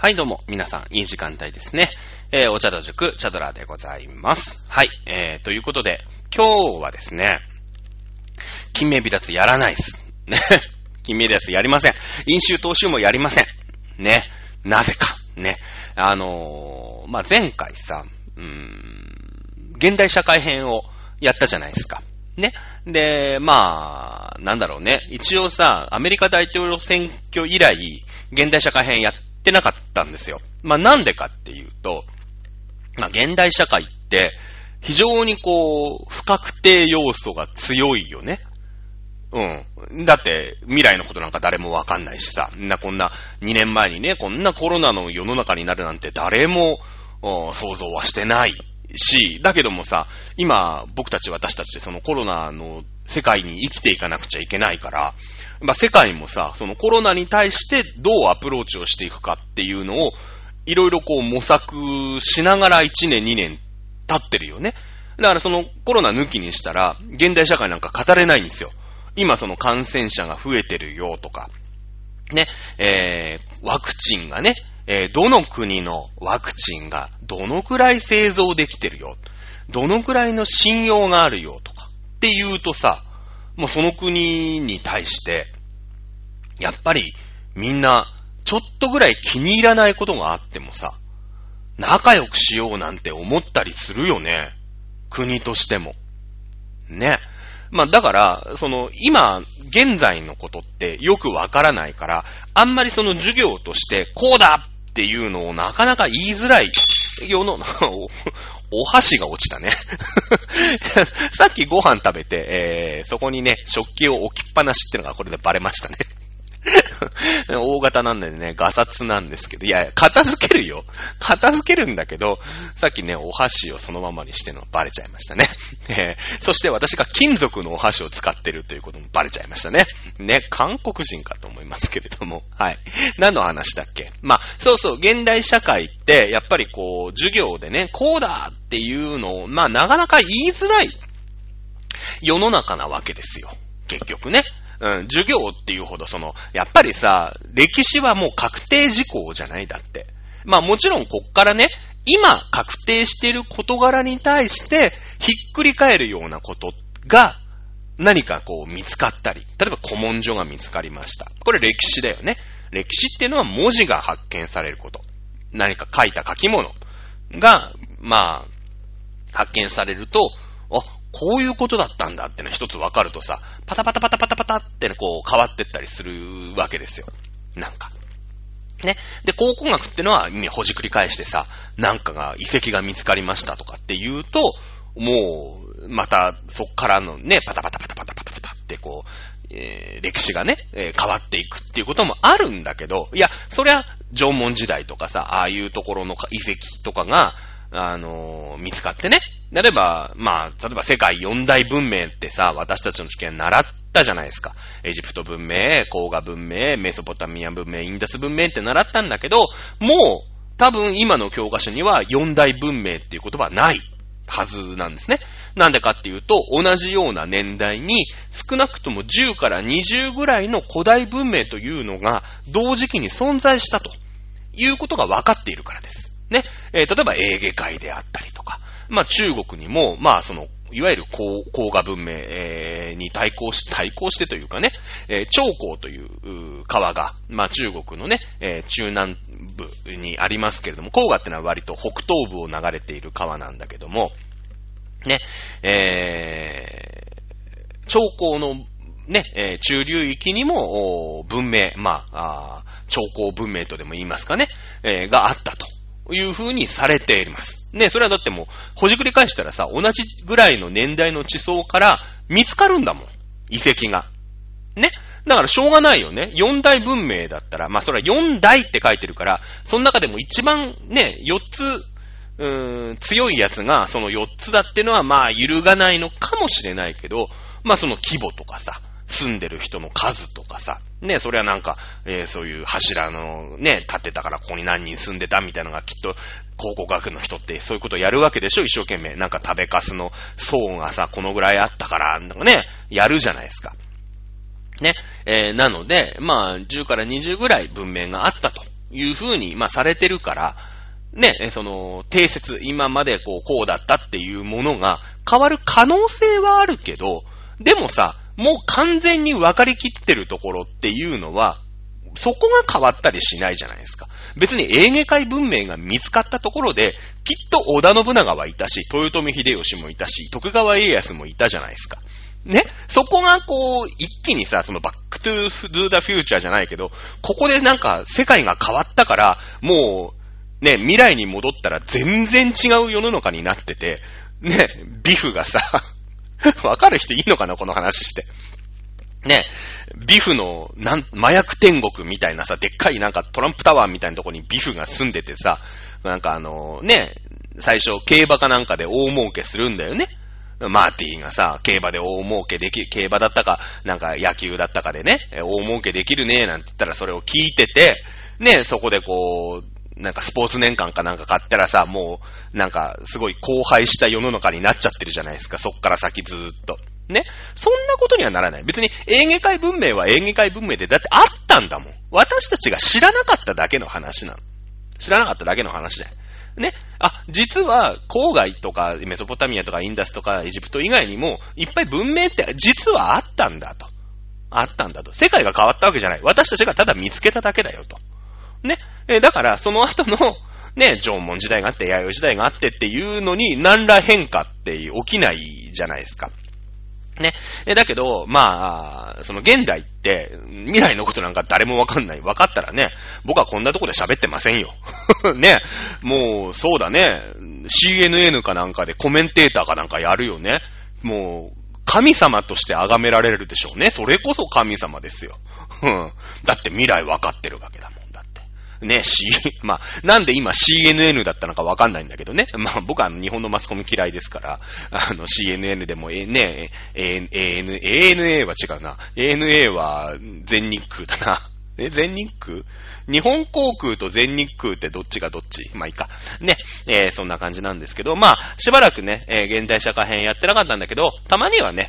はい、どうも、皆さん、いい時間帯ですね。えー、お茶道塾、チャドラでございます。はい、えー、ということで、今日はですね、金名離脱やらないです。ね。金名離脱やりません。飲酒投資もやりません。ね。なぜか。ね。あのー、まあ、前回さ、うーん、現代社会編をやったじゃないですか。ね。で、まあ、なんだろうね。一応さ、アメリカ大統領選挙以来、現代社会編やってなかったんですよ。まあ、なんでかっていうと、まあ、現代社会って、非常にこう、不確定要素が強いよね。うん。だって、未来のことなんか誰もわかんないしさ。んな、こんな、2年前にね、こんなコロナの世の中になるなんて誰も、想像はしてないし、だけどもさ、今、僕たち私たちでそのコロナの世界に生きていかなくちゃいけないから、まあ、世界もさ、そのコロナに対してどうアプローチをしていくかっていうのを、いろいろこう模索しながら1年2年経ってるよね。だからそのコロナ抜きにしたら、現代社会なんか語れないんですよ。今その感染者が増えてるよとか、ね、えー、ワクチンがね、えー、どの国のワクチンがどのくらい製造できてるよ、どのくらいの信用があるよとかっていうとさ、もうその国に対して、やっぱりみんなちょっとぐらい気に入らないことがあってもさ、仲良くしようなんて思ったりするよね。国としても。ね。まあだから、その、今、現在のことってよくわからないから、あんまりその授業として、こうだっていうのをなかなか言いづらい世の、お、箸が落ちたね。さっきご飯食べて、えー、そこにね、食器を置きっぱなしってのがこれでバレましたね。大型なんでね、ガサツなんですけど、いや、片付けるよ。片付けるんだけど、さっきね、お箸をそのままにしてのバレちゃいましたね。えーそして私が金属のお箸を使ってるということもバレちゃいましたね。ね、韓国人かと思いますけれども。はい。何の話だっけ？まあ、そうそう、現代社会って、やっぱりこう、授業でね、こうだっていうのを、まあ、なかなか言いづらい世の中なわけですよ。結局ね。うん、授業っていうほどその、やっぱりさ、歴史はもう確定事項じゃないだって。まあもちろんこっからね、今確定している事柄に対して、ひっくり返るようなことが、何かこう見つかったり、例えば古文書が見つかりました。これ歴史だよね。歴史っていうのは文字が発見されること。何か書いた書き物が、まあ、発見されると、こういうことだったんだってのは一つ分かるとさ、パタパタパタパタパタってね、こう変わってったりするわけですよ。なんか。ね。で、考古学ってのは意味ほじくり返してさ、なんかが、遺跡が見つかりましたとかって言うと、もう、また、そっからのね、パタパタパタパタパタパタってこう、えー歴史がね、えー変わっていくっていうこともあるんだけど、いや、そりゃ、縄文時代とかさ、ああいうところの遺跡とかが、あのー見つかってね。例えば、まあ、例えば世界四大文明ってさ、私たちの受験習ったじゃないですか。エジプト文明、黄河文明、メソポタミア文明、インダス文明って習ったんだけど、もう、多分今の教科書には四大文明っていう言葉はないはずなんですね。なんでかっていうと、同じような年代に少なくとも10から20ぐらいの古代文明というのが同時期に存在したということが分かっているからです。ね。えー例えば、エーゲ海であったりとか、まあ、中国にも、まあ、その、いわゆる黄黄河文明、えーに対抗し、対抗してというかね、えー長江というう川が、まあ、中国のね、えー中南部にありますけれども、黄河ってのは割と北東部を流れている川なんだけども、ね、えー、長江のね、えー中流域にも、文明、まあ、あ長江文明とでも言いますかね、えーがあったと。いうふうにされています。ね、それはだってもう、ほじくり返したらさ、同じぐらいの年代の地層から見つかるんだもん。遺跡が。ね。だからしょうがないよね。四大文明だったら、まあそれは四大って書いてるから、その中でも一番ね、四つ、うーん、強いやつがその四つだってのはまあ揺るがないのかもしれないけど、まあその規模とかさ、住んでる人の数とかさ、ね、それはなんか、えーそういう柱のね、建てたからここに何人住んでたみたいなのがきっと、考古学の人ってそういうことやるわけでしょ？一生懸命。なんか食べかすの層がさ、このぐらいあったから、なんかね、やるじゃないですか。ね。えーなので、まあ、10から20ぐらい文明があったという風に、まあ、されてるから、ね、その、定説、今までこう、こうだったっていうものが変わる可能性はあるけど、でもさ、もう完全に分かりきってるところっていうのは、そこが変わったりしないじゃないですか。別にエーゲ海文明が見つかったところで、きっと織田信長はいたし、豊臣秀吉もいたし、徳川家康もいたじゃないですか。ね？そこがこう、一気にさ、そのバックトゥードゥーダフューチャーじゃないけど、ここでなんか世界が変わったから、もう、ね、未来に戻ったら全然違う世の中になってて、ね、ビフがさ、わかる人いいのかなこの話して。ね、ビフの、なん、麻薬天国みたいなさ、でっかいなんかトランプタワーみたいなとこにビフが住んでてさ、なんかあの、ね、最初競馬かなんかで大儲けするんだよね。マーティーがさ、競馬で大儲けできる、競馬だったか、なんか野球だったかでね、大儲けできるね、なんて言ったらそれを聞いてて、ね、そこでこう、なんかスポーツ年間かなんか買ったらさ、もう、なんかすごい荒廃した世の中になっちゃってるじゃないですか、そっから先ずーっと。ね？そんなことにはならない。別に、エーゲ海文明はエーゲ海文明で、だってあったんだもん。私たちが知らなかっただけの話なの。知らなかっただけの話だよ。ね？あ、実は、郊外とか、メソポタミアとかインダスとかエジプト以外にも、いっぱい文明って実はあったんだと。あったんだと。世界が変わったわけじゃない。私たちがただ見つけただけだよと。ね。えだから、その後の、ね、縄文時代があって、弥生時代があってっていうのに、何ら変化って起きないじゃないですか。ね。え、だけど、まあ、その現代って、未来のことなんか誰もわかんない。わかったらね、僕はこんなとこで喋ってませんよ。ね。もう、そうだね。CNN かなんかでコメンテーターかなんかやるよね。もう、神様として崇められるでしょうね。それこそ神様ですよ。だって未来わかってるわけだ。ね、C、まあ、なんで今 CNN だったのかわかんないんだけどね。まあ、僕は日本のマスコミ嫌いですから、あの CNN でも、え、ね、AN、AN、ANA は違うな。ANA は全日空だな。え、全日空？日本航空と全日空ってどっちがどっち？まあいいか。ね。えー、そんな感じなんですけど、まあ、しばらくね、えー、現代社会編やってなかったんだけど、たまにはね、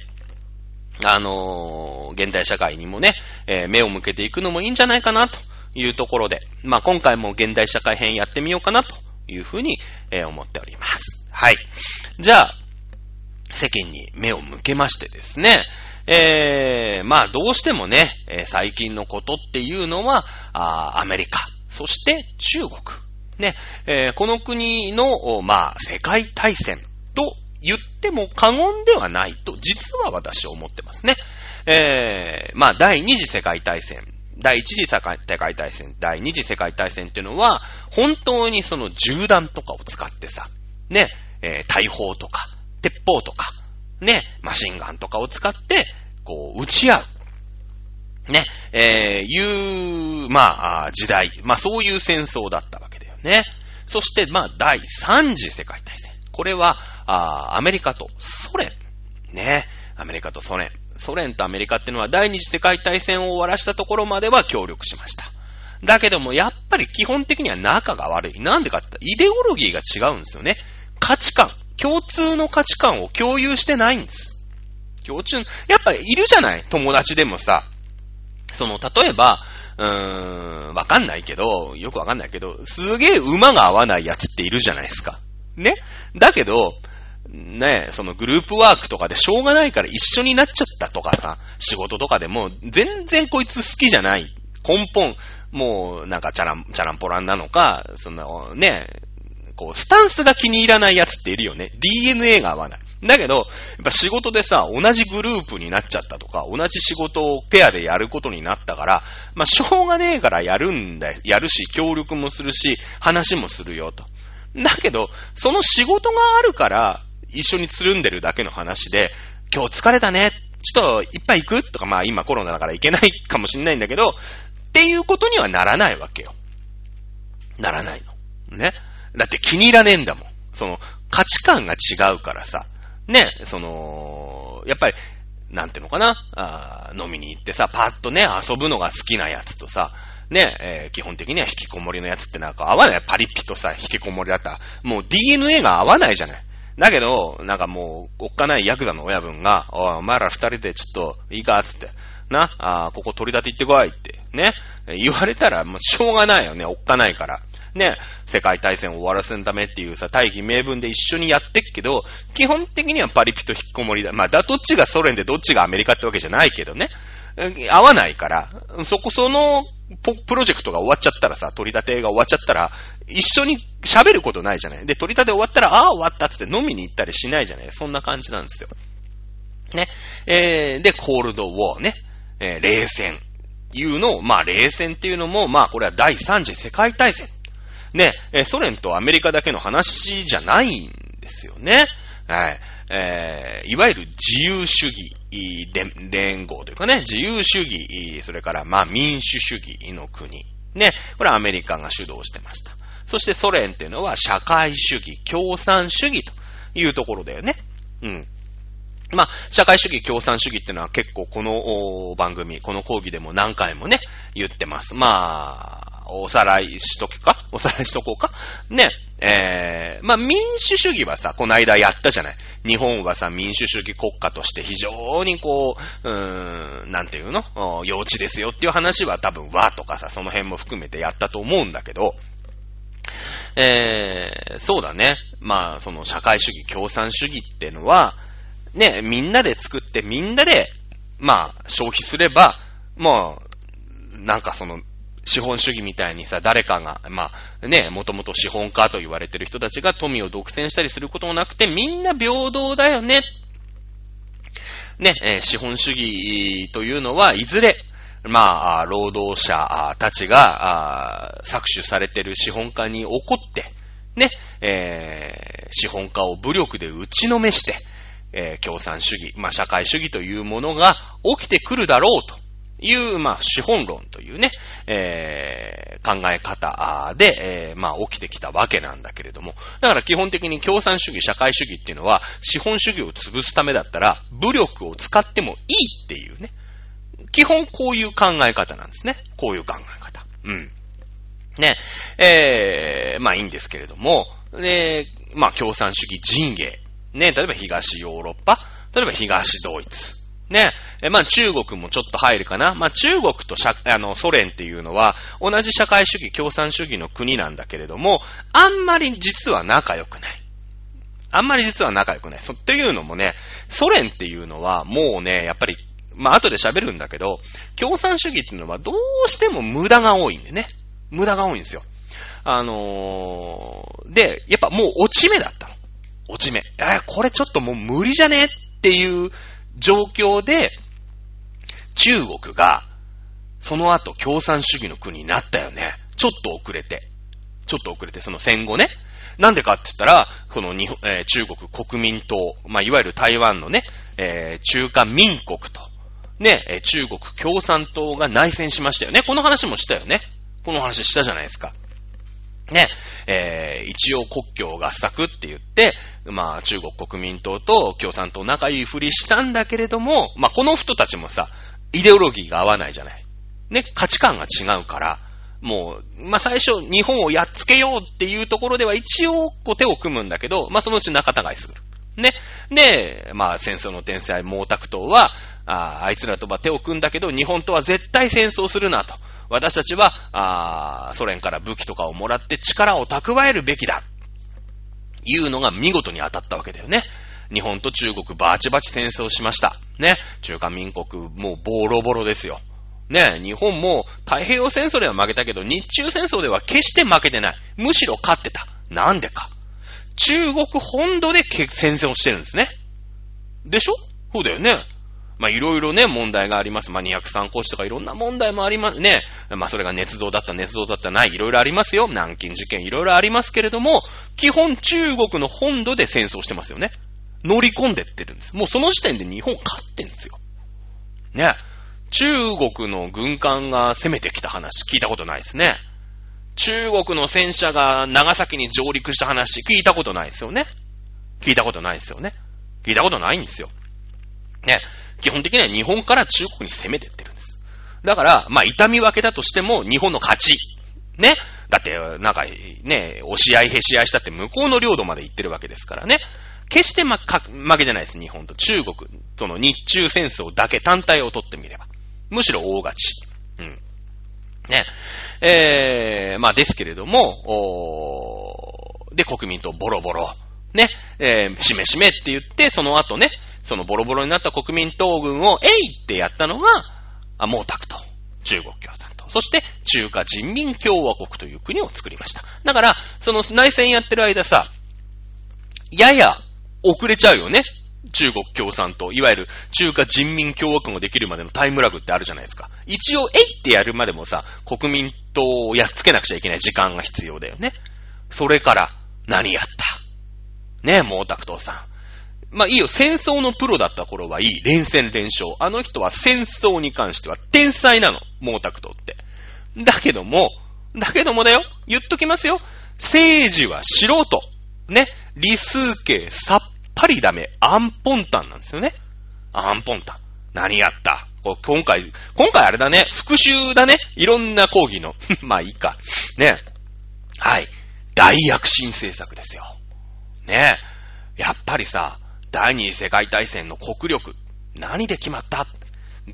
あのー、現代社会にもね、えー、目を向けていくのもいいんじゃないかなというところで、まあ、今回も現代社会編やってみようかなというふうに、えー、思っております。はい。じゃあ、世間に目を向けましてですね、えー、まあどうしてもね、えー、最近のことっていうのは、あアメリカ、そして中国。ね、えー、この国の、まあ世界大戦と言っても過言ではないと、実は私は思ってますね。えー、まあ第二次世界大戦第一次世界大戦、第二次世界大戦っていうのは、本当にその銃弾とかを使ってさ、ね、えー、大砲とか、鉄砲とか、ね、マシンガンとかを使って、こう、撃ち合う。ね、えー、いう、まあ、時代。まあ、そういう戦争だったわけだよね。そして、まあ、第三次世界大戦。これは、あアメリカとソ連。ね、アメリカとソ連。ソ連とアメリカっていうのは第二次世界大戦を終わらしたところまでは協力しました。だけども、やっぱり基本的には仲が悪い。なんでかって、イデオロギーが違うんですよね。価値観。共通の価値観を共有してないんです。共通、やっぱりいるじゃない？友達でもさ。その、例えば、うーん、わかんないけど、よくわかんないけど、すげえ馬が合わないやつっているじゃないですか。ね？だけど、ね、そのグループワークとかでしょうがないから一緒になっちゃったとかさ、仕事とかでも全然こいつ好きじゃない。根本、もうなんかチャラン、チャランポランなのか、そのね、こう、スタンスが気に入らないやつっているよね。DNA が合わない。だけど、やっぱ仕事でさ、同じグループになっちゃったとか、同じ仕事をペアでやることになったから、まあ、しょうがねえからやるんだよ。やるし、協力もするし、話もするよと。だけど、その仕事があるから、一緒につるんでるだけの話で、今日疲れたね。ちょっといっぱい行く？とか、まあ今コロナだから行けないかもしんないんだけど、っていうことにはならないわけよ。ならないの。ね。だって気に入らねえんだもん。その、価値観が違うからさ。ね、その、やっぱり、なんていうのかな？あ飲みに行ってさ、パッとね、遊ぶのが好きなやつとさ、ね、えー、基本的には引きこもりのやつってなんか合わない。パリッピとさ、引きこもりだったら、もう DNA が合わないじゃない。だけど、なんかもう、おっかないヤクザの親分が、お、お前ら二人でちょっと、いいか？つって、な、あここ取り立て行ってこいって、ね、言われたら、もうしょうがないよね、おっかないから。ね、世界大戦を終わらせるためっていうさ、大義名分で一緒にやってっけど、基本的にはパリピと引っこもりだ。まあ、だ、どっちがソ連でどっちがアメリカってわけじゃないけどね。合わないから、そこ、その、プロジェクトが終わっちゃったらさ、取り立てが終わっちゃったら、一緒に喋ることないじゃない。で、取り立て終わったら、ああ、終わったっつって飲みに行ったりしないじゃない。そんな感じなんですよ。ね。えー、で、コールドウォーね。えー、冷戦。いうのを、まあ、冷戦っていうのも、まあ、これは第三次世界大戦。ね、え、ソ連とアメリカだけの話じゃないんですよね。はい。えー、いわゆる自由主義連合というかね、自由主義、それからまあ民主主義の国。ね、これはアメリカが主導してました。そしてソ連っていうのは社会主義、共産主義というところだよね。うん。まあ、社会主義共産主義ってのは結構この番組、この講義でも何回もね、言ってます。まあ、おさらいしとくか？おさらいしとこうか？ね。えー、まあ、民主主義はさ、この間やったじゃない。日本はさ、民主主義国家として非常にこう、うーん、なんていうの？幼稚ですよっていう話は多分和とかさ、その辺も含めてやったと思うんだけど、えー、そうだね。まあ、その社会主義、共産主義ってのは、ね、みんなで作ってみんなで、まあ、消費すれば、まあ、なんかその、資本主義みたいにさ、誰かが、まあ、ね、もともと資本家と言われてる人たちが富を独占したりすることもなくて、みんな平等だよね。ね、え、資本主義というのは、いずれ、まあ、労働者たちが、搾取されてる資本家に怒って、ね、えー、資本家を武力で打ちのめして、えー、共産主義、まあ、社会主義というものが起きてくるだろうと。いう、まあ、資本論というね、えー、考え方で、えー、まあ、起きてきたわけなんだけれども。だから基本的に共産主義、社会主義っていうのは、資本主義を潰すためだったら、武力を使ってもいいっていうね。基本こういう考え方なんですね。こういう考え方。うん。ね。えー、まあいいんですけれども、で、まあ共産主義陣営。ね、例えば東ヨーロッパ、例えば東ドイツ。ね。え、まあ中国もちょっと入るかな。まあ中国と社、あの、ソ連っていうのは、同じ社会主義、共産主義の国なんだけれども、あんまり実は仲良くない。あんまり実は仲良くない。そ、っていうのもね、ソ連っていうのはもうね、やっぱり、まあ後で喋るんだけど、共産主義っていうのはどうしても無駄が多いんでね。無駄が多いんですよ。あのー、で、やっぱもう落ち目だったの。落ち目。え、これちょっともう無理じゃねっていう状況で、中国が、その後共産主義の国になったよね。ちょっと遅れて。ちょっと遅れて、その戦後ね。なんでかって言ったら、この日本、えー、中国国民党、まあ、いわゆる台湾のね、えー、中華民国と、ね、えー、中国共産党が内戦しましたよね。この話もしたよね。この話したじゃないですか。ね、えー、一応国境合作って言って、まあ中国国民党と共産党仲いいふりしたんだけれども、まあこの人たちもさ、イデオロギーが合わないじゃない。ね、価値観が違うから、もう、まあ最初日本をやっつけようっていうところでは一応こう手を組むんだけど、まあそのうち仲違いする。ね。で、まあ戦争の天才毛沢東は、ああいつらとは手を組んだけど、日本とは絶対戦争するなと。私たちは、あソ連から武器とかをもらって力を蓄えるべきだ。いうのが見事に当たったわけだよね。日本と中国バチバチ戦争しました。ね。中華民国もうボロボロですよ。ね。日本も太平洋戦争では負けたけど、日中戦争では決して負けてない。むしろ勝ってた。なんでか。中国本土で戦争してるんですね。でしょ？そうだよね。まあ、いろいろね、問題があります。まあ、203講師とかいろんな問題もありますね。まあ、それが捏造だった、捏造だったない、いろいろありますよ。南京事件いろいろありますけれども、基本中国の本土で戦争してますよね。乗り込んでってるんです。もうその時点で日本勝ってんですよ。ね。中国の軍艦が攻めてきた話聞いたことないですね。中国の戦車が長崎に上陸した話聞いたことないですよね。聞いたことないですよね。聞いたことないんですよ。ね。基本的には日本から中国に攻めてってるんです。だから、まあ、痛み分けだとしても日本の勝ち。ね。だって、なんか、ね、押し合いへし合いしたって向こうの領土まで行ってるわけですからね。決して、ま、負けじゃないです、日本と中国。その日中戦争だけ単体を取ってみれば。むしろ大勝ち。うん。ね。えー、まあですけれども、おで、国民党ボロボロ。ね。えー、しめしめって言って、その後ね、そのボロボロになった国民党軍を、えいってやったのが、あ、毛沢東。中国共産党。そして、中華人民共和国という国を作りました。だから、その内戦やってる間さ、やや遅れちゃうよね。中国共産党、いわゆる中華人民共和国ができるまでのタイムラグってあるじゃないですか。一応、えいってやるまでもさ、国民党をやっつけなくちゃいけない時間が必要だよね。それから、何やった？ねえ、毛沢東さん。まあいいよ、戦争のプロだった頃はいい。連戦連勝。あの人は戦争に関しては天才なの。毛沢東って。だけども、だけどもだよ。言っときますよ。政治は素人。ね。理数系さっぱりダメ。アンポンタンなんですよね。アンポンタン。何やった？今回、今回あれだね。復習だね。いろんな講義の。まあいいか。ね。はい。大躍進政策ですよ。ね。やっぱりさ、第二次世界大戦の国力、何で決まった？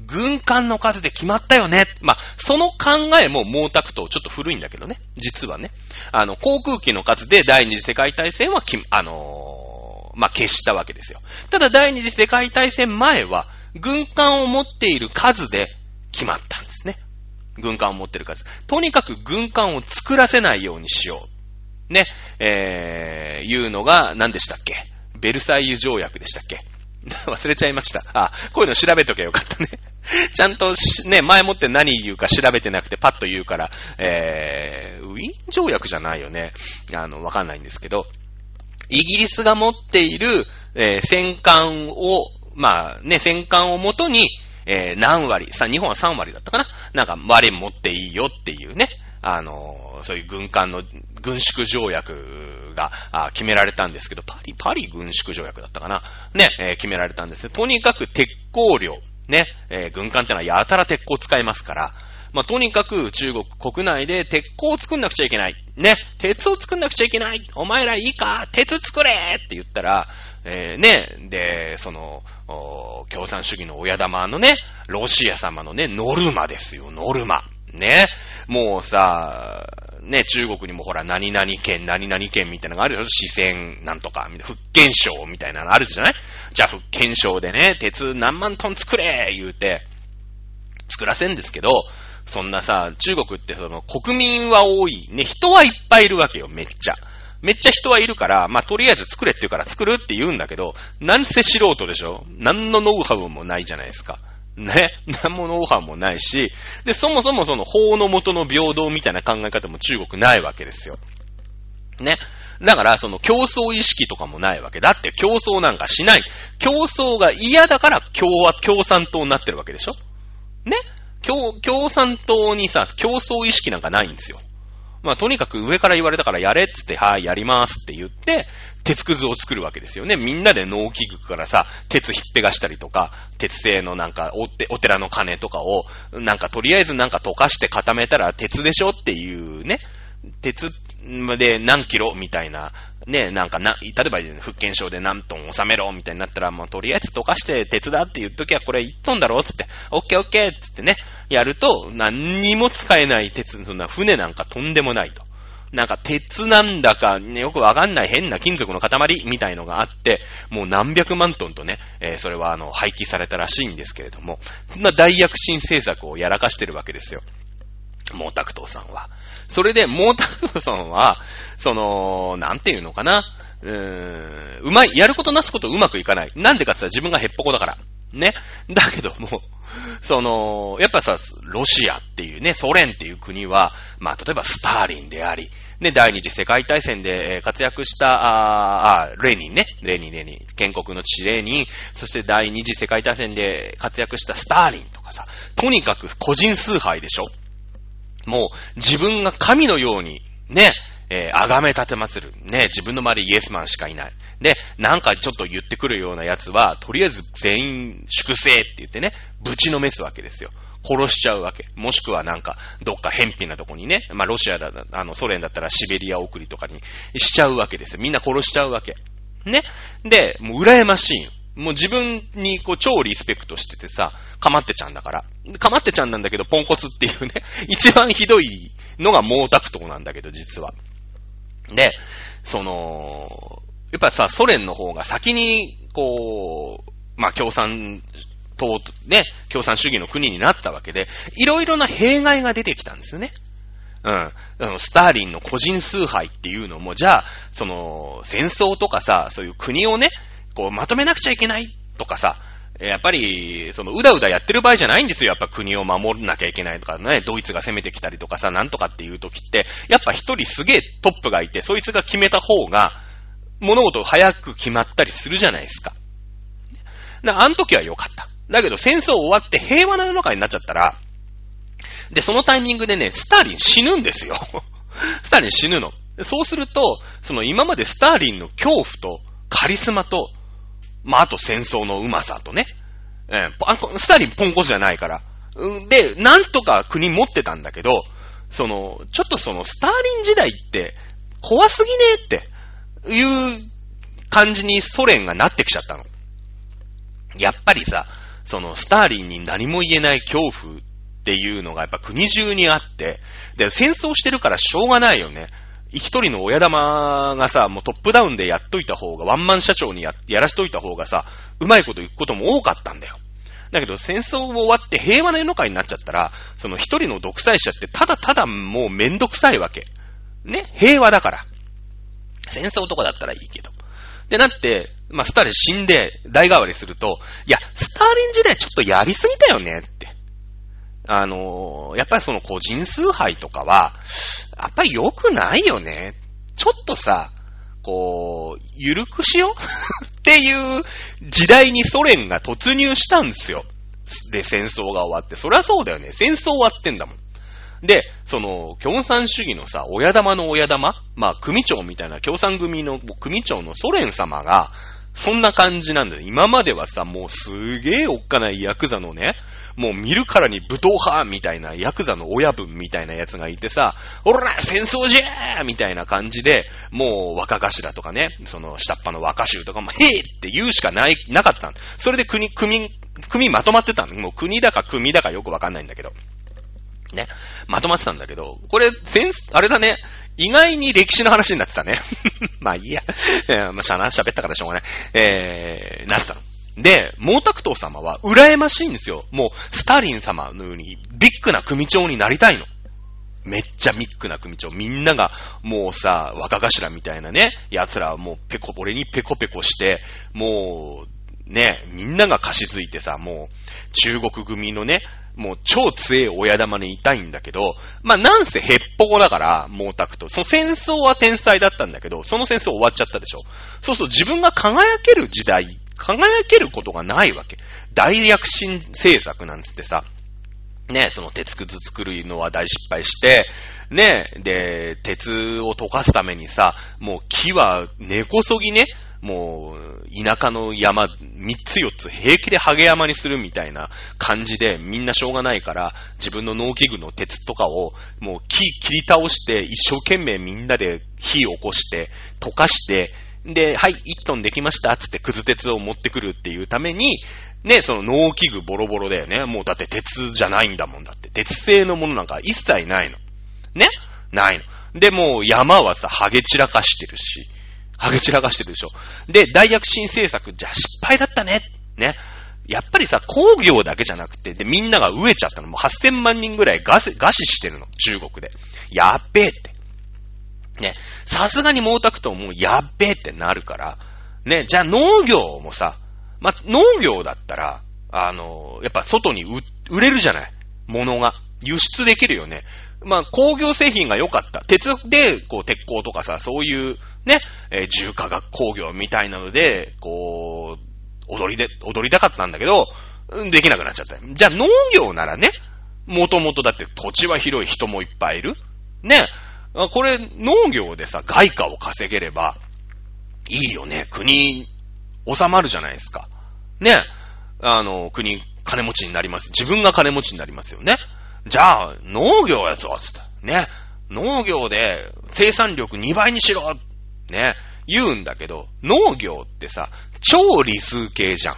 軍艦の数で決まったよね？まあ、その考えも毛沢東ちょっと古いんだけどね。実はね。あの、航空機の数で第二次世界大戦はき、あのー、まあ、消したわけですよ。ただ第二次世界大戦前は、軍艦を持っている数で決まったんですね。軍艦を持っている数。とにかく軍艦を作らせないようにしよう。ね。えー、いうのが何でしたっけ？ベルサイユ条約でしたっけ？忘れちゃいました。あ、こういうの調べとけよかったね。ちゃんとね、前もって何言うか調べてなくてパッと言うから、えー、ウィーン条約じゃないよね。あの、わかんないんですけど、イギリスが持っている、えー、戦艦を、まあね、戦艦をもとに、えー、何割、さ、日本は3割だったかな？なんか割持っていいよっていうね、あの、そういう軍艦の軍縮条約が決められたんですけど、パリ、パリ軍縮条約だったかな？ね、えー、決められたんですとにかく鉄鋼量、ね、えー、軍艦ってのはやたら鉄鋼使いますから、まあ、とにかく中国国内で鉄鋼を作んなくちゃいけない。ね、鉄を作んなくちゃいけない。お前らいいか？鉄作れって言ったら、えー、ね、で、その、共産主義の親玉のね、ロシア様のね、ノルマですよ、ノルマ。ね。もうさ、ね、中国にもほら、何々県、何々県みたいなのがあるよ。四川なんとか、福建省みたいなのあるじゃないじゃあ、福建省でね、鉄何万トン作れ言うて、作らせんですけど、そんなさ、中国ってその、国民は多い。ね、人はいっぱいいるわけよ、めっちゃ。めっちゃ人はいるから、まあ、とりあえず作れって言うから作るって言うんだけど、なんせ素人でしょ？何のノウハウもないじゃないですか。ね。何もノウハウもないし、で、そもそもその法の元の平等みたいな考え方も中国ないわけですよ。ね。だから、その競争意識とかもないわけ。だって競争なんかしない。競争が嫌だから共和、共産党になってるわけでしょね共、共産党にさ、競争意識なんかないんですよ。まあ、とにかく上から言われたからやれっつって、はい、やりますって言って、鉄くずを作るわけですよね。みんなで農機具からさ、鉄ひっぺがしたりとか、鉄製のなんかお、お寺の鐘とかを、なんかとりあえずなんか溶かして固めたら鉄でしょっていうね、鉄で何キロみたいな、ね、なんかな、例えば福建省で何トン収めろみたいになったら、もうとりあえず溶かして鉄だって言っときゃこれ1トンだろつって、オッケーオッケーつってね、やると何にも使えない鉄、そんな船なんかとんでもないと。なんか鉄なんだか、ね、よくわかんない変な金属の塊みたいのがあって、もう何百万トンとね、えー、それはあの、廃棄されたらしいんですけれども、そんな大躍進政策をやらかしてるわけですよ。毛沢東さんは。それで、毛沢東さんは、その、なんていうのかな。うーん、うまい、やることなすことうまくいかない。なんでかって言ったら自分がへっぽこだから。ね。だけども、その、やっぱさ、ロシアっていうね、ソ連っていう国は、まあ、例えばスターリンであり、ね、第二次世界大戦で活躍した、ああ、レーニンね、レーニン、レーニン、建国の父レーニン、そして第二次世界大戦で活躍したスターリンとかさ、とにかく個人崇拝でしょもう自分が神のように、ね、えー、崇め立てまする。ね、自分の周りイエスマンしかいない。で、なんかちょっと言ってくるようなやつは、とりあえず全員粛清って言ってね、ぶちのめすわけですよ。殺しちゃうわけ。もしくはなんか、どっか偏僻なとこにね、まあロシアだ、あの、ソ連だったらシベリア送りとかにしちゃうわけですよ。みんな殺しちゃうわけ。ね。で、もう羨ましいよ。もう自分にこう超リスペクトしててさ、かまってちゃんだから。かまってちゃんなんだけど、ポンコツっていうね、一番ひどいのが毛沢東なんだけど、実は。で、その、やっぱさ、ソ連の方が先に、こう、まあ共産党、ね、共産主義の国になったわけで、いろいろな弊害が出てきたんですよね。うん。あの、スターリンの個人崇拝っていうのも、じゃあ、その、戦争とかさ、そういう国をね、こう、まとめなくちゃいけないとかさ、やっぱり、その、うだうだやってる場合じゃないんですよ。やっぱ国を守らなきゃいけないとかね、ドイツが攻めてきたりとかさ、なんとかっていう時って、やっぱ一人すげえトップがいて、そいつが決めた方が、物事早く決まったりするじゃないですか。だあの時は良かった。だけど戦争終わって平和な世の中になっちゃったら、で、そのタイミングでね、スターリン死ぬんですよ。スターリン死ぬの。そうすると、その今までスターリンの恐怖とカリスマと、まあ、あと戦争のうまさとね、えー、スターリンポンコツじゃないから。で、なんとか国持ってたんだけど、その、ちょっとそのスターリン時代って怖すぎねえっていう感じにソ連がなってきちゃったの。やっぱりさ、そのスターリンに何も言えない恐怖っていうのがやっぱ国中にあって、で、戦争してるからしょうがないよね。一人の親玉がさ、もうトップダウンでやっといた方が、ワンマン社長にや、やらしといた方がさ、うまいこと言うことも多かったんだよ。だけど戦争終わって平和な世の中になっちゃったら、その一人の独裁者ってただただもうめんどくさいわけ。ね？平和だから。戦争とかだったらいいけど。で、なって、まあ、スターリン死んで代替わりすると、いや、スターリン時代ちょっとやりすぎたよね。あのー、やっぱりその個人崇拝とかは、やっぱり良くないよね。ちょっとさ、こう、ゆるくしよう？っていう時代にソ連が突入したんですよ。で、戦争が終わって。そりゃそうだよね。戦争終わってんだもん。で、その、共産主義のさ、親玉の親玉？まあ、組長みたいな共産組の組長のソ連様が、そんな感じなんだよ。今まではさ、もうすげえおっかないヤクザのね、もう見るからに武闘派みたいなヤクザの親分みたいなやつがいてさ、ほら戦争じゃーみたいな感じで、もう若頭とかね、その下っ端の若衆とかも、へーって言うしかない、なかったそれで国、組、組まとまってたの。もう国だか組だかよくわかんないんだけど。ね。まとまってたんだけど、これ、センス、あれだね。意外に歴史の話になってたね。まあいいや。え、まあしゃな、喋ったからしょうがない。えー、なってたの。で、毛沢東様は羨ましいんですよ。もう、スターリン様のようにビッグな組長になりたいの。めっちゃビッグな組長。みんなが、もうさ、若頭みたいなね、奴らはもうペコ、俺にペコペコして、もう、ね、みんなが貸し付いてさ、もう、中国組のね、もう超強い親玉にいたいんだけど、まあなんせヘッポコだから、毛沢東。その戦争は天才だったんだけど、その戦争終わっちゃったでしょ。そうすると自分が輝ける時代、輝けることがないわけ。大躍進政策なんつってさ、ね、その鉄くず作るのは大失敗して、ね、で、鉄を溶かすためにさ、もう木は根こそぎね、もう、田舎の山、三つ四つ平気でハゲ山にするみたいな感じで、みんなしょうがないから、自分の農機具の鉄とかを、もう木切り倒して、一生懸命みんなで火起こして、溶かして、で、はい、一トンできました、つってくず鉄を持ってくるっていうために、ね、その農機具ボロボロだよね。もうだって鉄じゃないんだもんだって。鉄製のものなんか一切ないの。ね？ないの。で、もう山はさ、ハゲ散らかしてるし、ハゲ散らかしてるでしょ。で、大躍進政策、じゃあ失敗だったね。ね？やっぱりさ、工業だけじゃなくて、で、みんなが飢えちゃったの。もう8000万人ぐらい、餓死してるの。中国で。やっべえって。ね。さすがに毛沢東もやっべえってなるから。ね。じゃあ農業もさ、ま農業だったら、あのやっぱ外に売れるじゃない？物が。輸出できるよね。まあ、工業製品が良かった。鉄で、こう、鉄鋼とかさ、そういうね、えー、重化学工業みたいなので、こう、踊りで、踊りたかったんだけど、できなくなっちゃった。じゃあ農業ならね、もともとだって土地は広い人もいっぱいいる。ね。これ農業でさ、外貨を稼げれば、いいよね。国、収まるじゃないですか。ね。あの、国、金持ちになります。自分が金持ちになりますよね。じゃあ、農業やぞ、つった。ね。農業で生産力2倍にしろね、言うんだけど、農業ってさ、超理数系じゃん。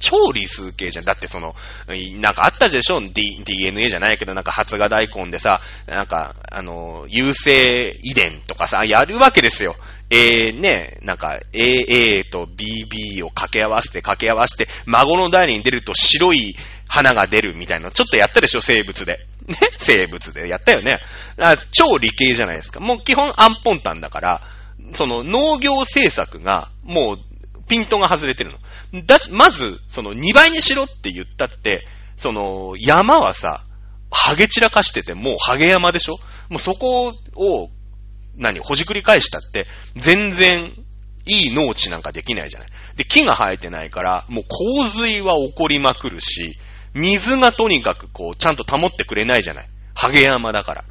超理数系じゃん。だってその、なんかあったでしょ ?D、DNA じゃないけど、なんか発芽大根でさ、なんか、あの、優性遺伝とかさ、やるわけですよ。A ね、なんか AA と BB を掛け合わせて掛け合わせて、孫の代に出ると白い花が出るみたいな、ちょっとやったでしょ？生物で。ね？生物でやったよね。超理系じゃないですか。もう基本アンポンタンだから、その農業政策がもうピントが外れてるの。だ、まず、その2倍にしろって言ったって、その山はさ、ハゲ散らかしててもうハゲ山でしょ？もうそこを何、ほじくり返したって、全然いい農地なんかできないじゃない。で、木が生えてないから、もう洪水は起こりまくるし、水がとにかくこう、ちゃんと保ってくれないじゃない。ハゲ山だから。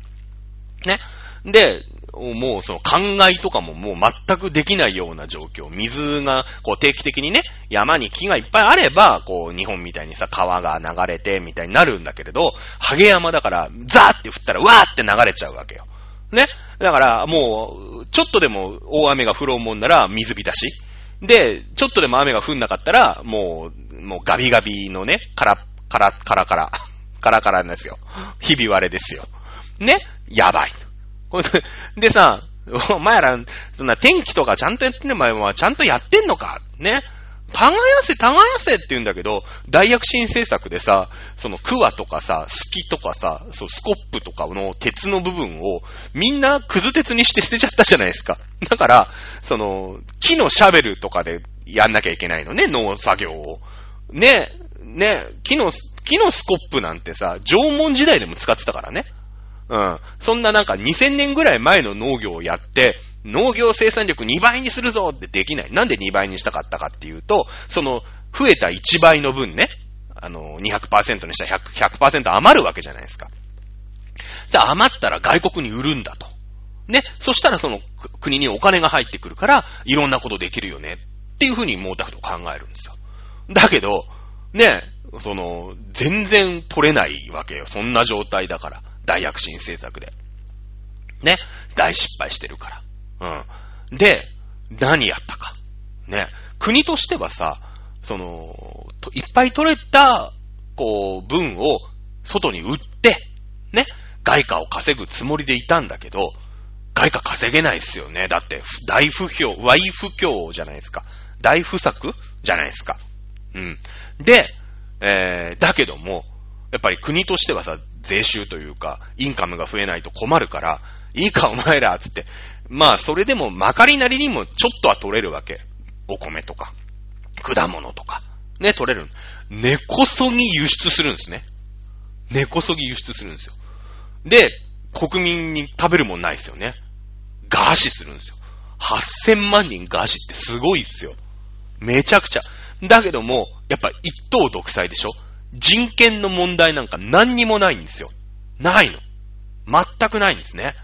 ね？で、もうその灌漑とかももう全くできないような状況。水がこう定期的にね、山に木がいっぱいあれば、こう日本みたいにさ、川が流れてみたいになるんだけれど、ハゲ山だからザーって降ったらわーって流れちゃうわけよ。ね。だから、もう、ちょっとでも大雨が降ろうもんなら水浸し。で、ちょっとでも雨が降んなかったら、もう、もうガビガビのね、カラ、カラ、カラカラ、カラカラなんですよ。ひび割れですよ。ねやばい。でさ、お前ら、そんな天気とかちゃんとやってる前はちゃんとやってんのかね？耕せ、耕せって言うんだけど、大躍進政策でさ、そのクワとかさ、スキとかさ、そうスコップとかの鉄の部分をみんなクズ鉄にして捨てちゃったじゃないですか。だから、その、木のシャベルとかでやんなきゃいけないのね、農作業を。ね、ね、木の、木のスコップなんてさ、縄文時代でも使ってたからね。うん。そんななんか2000年ぐらい前の農業をやって、農業生産力2倍にするぞってできない。なんで2倍にしたかったかっていうと、その、増えた1倍の分ね、あの、200%にしたら 100%, 100余るわけじゃないですか。じゃあ余ったら外国に売るんだと。ね。そしたらその国にお金が入ってくるから、いろんなことできるよね。っていうふうに毛沢東考えるんですよ。だけど、ね、その、全然取れないわけよ。そんな状態だから。大躍進政策で。ね。大失敗してるから。うん。で、何やったか。ね。国としてはさ、その、いっぱい取れた、こう、分を外に売って、ね。外貨を稼ぐつもりでいたんだけど、外貨稼げないっすよね。だって、大不況、イ不況じゃないですか。大不作じゃないですか。うん。で、えー、だけども、やっぱり国としてはさ、税収というか、インカムが増えないと困るから、いいかお前ら、つって、まあ、それでも、まかりなりにもちょっとは取れるわけ。お米とか、果物とか、ね、取れる。根こそぎ輸出するんですね。根こそぎ輸出するんですよ。で、国民に食べるもんないですよね。餓死するんですよ。8000万人餓死ってすごいっすよ。めちゃくちゃ。だけども、やっぱ一党独裁でしょ人権の問題なんか何にもないんですよ。ないの。全くないんですね。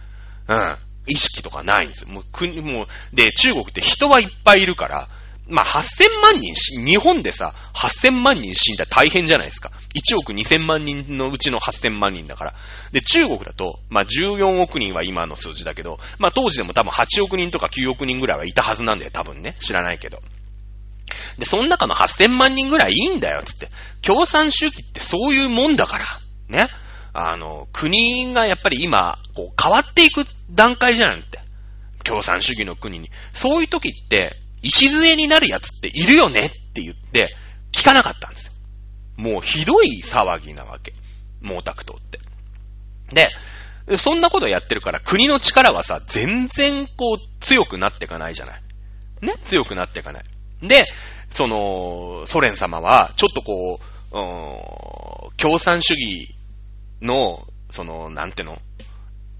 うん。意識とかないんですよ。もう国、もう、で、中国って人はいっぱいいるから、まあ、8000万人し、日本でさ、8000万人死んだら大変じゃないですか。1億2000万人のうちの8000万人だから。で、中国だと、まあ、14億人は今の数字だけど、まあ、当時でも多分8億人とか9億人ぐらいはいたはずなんだよ、多分ね。知らないけど。で、その中の8000万人ぐらいいいんだよ、つって。共産主義ってそういうもんだから。ね。あの、国がやっぱり今、こう、変わっていく段階じゃんって。共産主義の国に。そういう時って、礎になるやつっているよねって言って、聞かなかったんですよ。もうひどい騒ぎなわけ。毛沢東って。で、そんなことやってるから国の力はさ、全然こう強くなっていかないじゃない。ね強くなっていかない。で、その、ソ連様は、ちょっとこう、うん、共産主義の、その、なんての、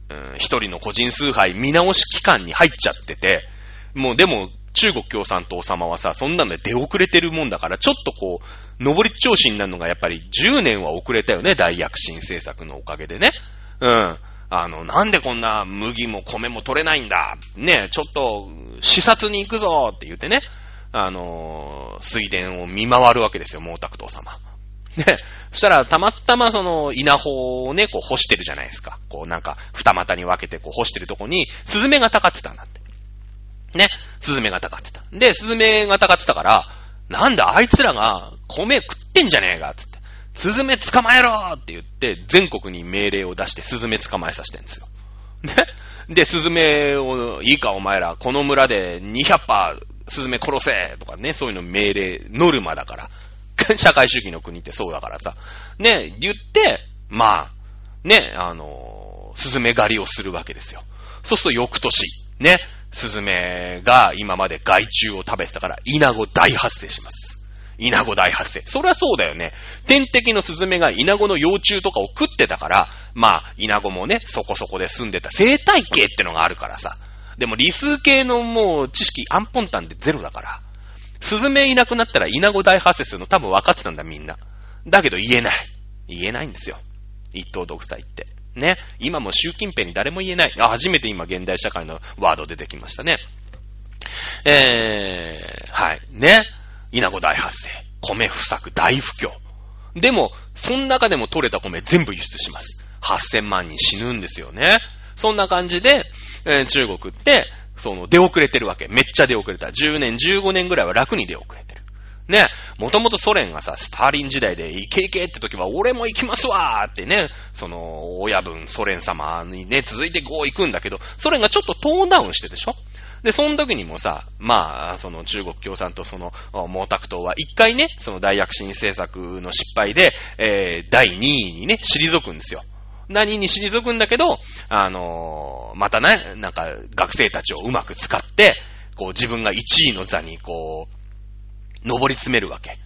うん、一人の個人崇拝見直し期間に入っちゃってて、もうでも、中国共産党様はさ、そんなので出遅れてるもんだから、ちょっとこう、上り調子になるのがやっぱり10年は遅れたよね、大躍進政策のおかげでね。うん。あの、なんでこんな麦も米も取れないんだね、ちょっと、視察に行くぞって言ってね。あの、水田を見回るわけですよ、毛沢東様。ね、そしたら、たまたまその、稲穂をね、こう干してるじゃないですか。こうなんか、二股に分けてこう干してるとこに、スズメがたかってたんだって。ね、こう干してるじゃないですか。こうなんか、二股に分けてこう干してるとこに、スズメがたかってた。で、スズメがたかってたんだって。で、ね、スズメがたかってた。から、なんだ、あいつらが米食ってんじゃねえか、つって。スズメ捕まえろって言って、全国に命令を出してスズメ捕まえさせてんですよ。ねで、スズメを、いいかお前ら、この村で200羽、スズメ殺せとかね、そういうの命令、ノルマだから。社会主義の国ってそうだからさ。ね、言って、まあ、ね、あの、スズメ狩りをするわけですよ。そうすると翌年、ね、スズメが今まで害虫を食べてたから、イナゴ大発生します。イナゴ大発生。そりゃそうだよね。天敵のスズメがイナゴの幼虫とかを食ってたから、まあ、イナゴもね、そこそこで住んでた生態系ってのがあるからさ。でも理数系のもう知識、アンポンタンでゼロだから。スズメいなくなったらイナゴ大発生するの多分分かってたんだみんな。だけど言えない。言えないんですよ。一党独裁って。ね。今も習近平に誰も言えない。あ、初めて今現代社会のワード出てきましたね。えー、はい。ね。稲子大発生。米不作大不況。でも、その中でも取れた米全部輸出します。8000万人死ぬんですよね。そんな感じで、えー、中国って、その、出遅れてるわけ。めっちゃ出遅れた。10年、15年ぐらいは楽に出遅れてる。ね、もともとソ連がさ、スターリン時代でイケイケって時は俺も行きますわーってね、その、親分ソ連様にね、続いてこう行くんだけど、ソ連がちょっとトーンダウンしてでしょ？で、その時にもさ、まあ、その中国共産党、その、毛沢東は一回ね、その大躍進政策の失敗で、えー、第2位にね、退くんですよ。何に退くんだけど、あのー、またね、なんか学生たちをうまく使って、こう自分が1位の座にこう、登り詰めるわけ。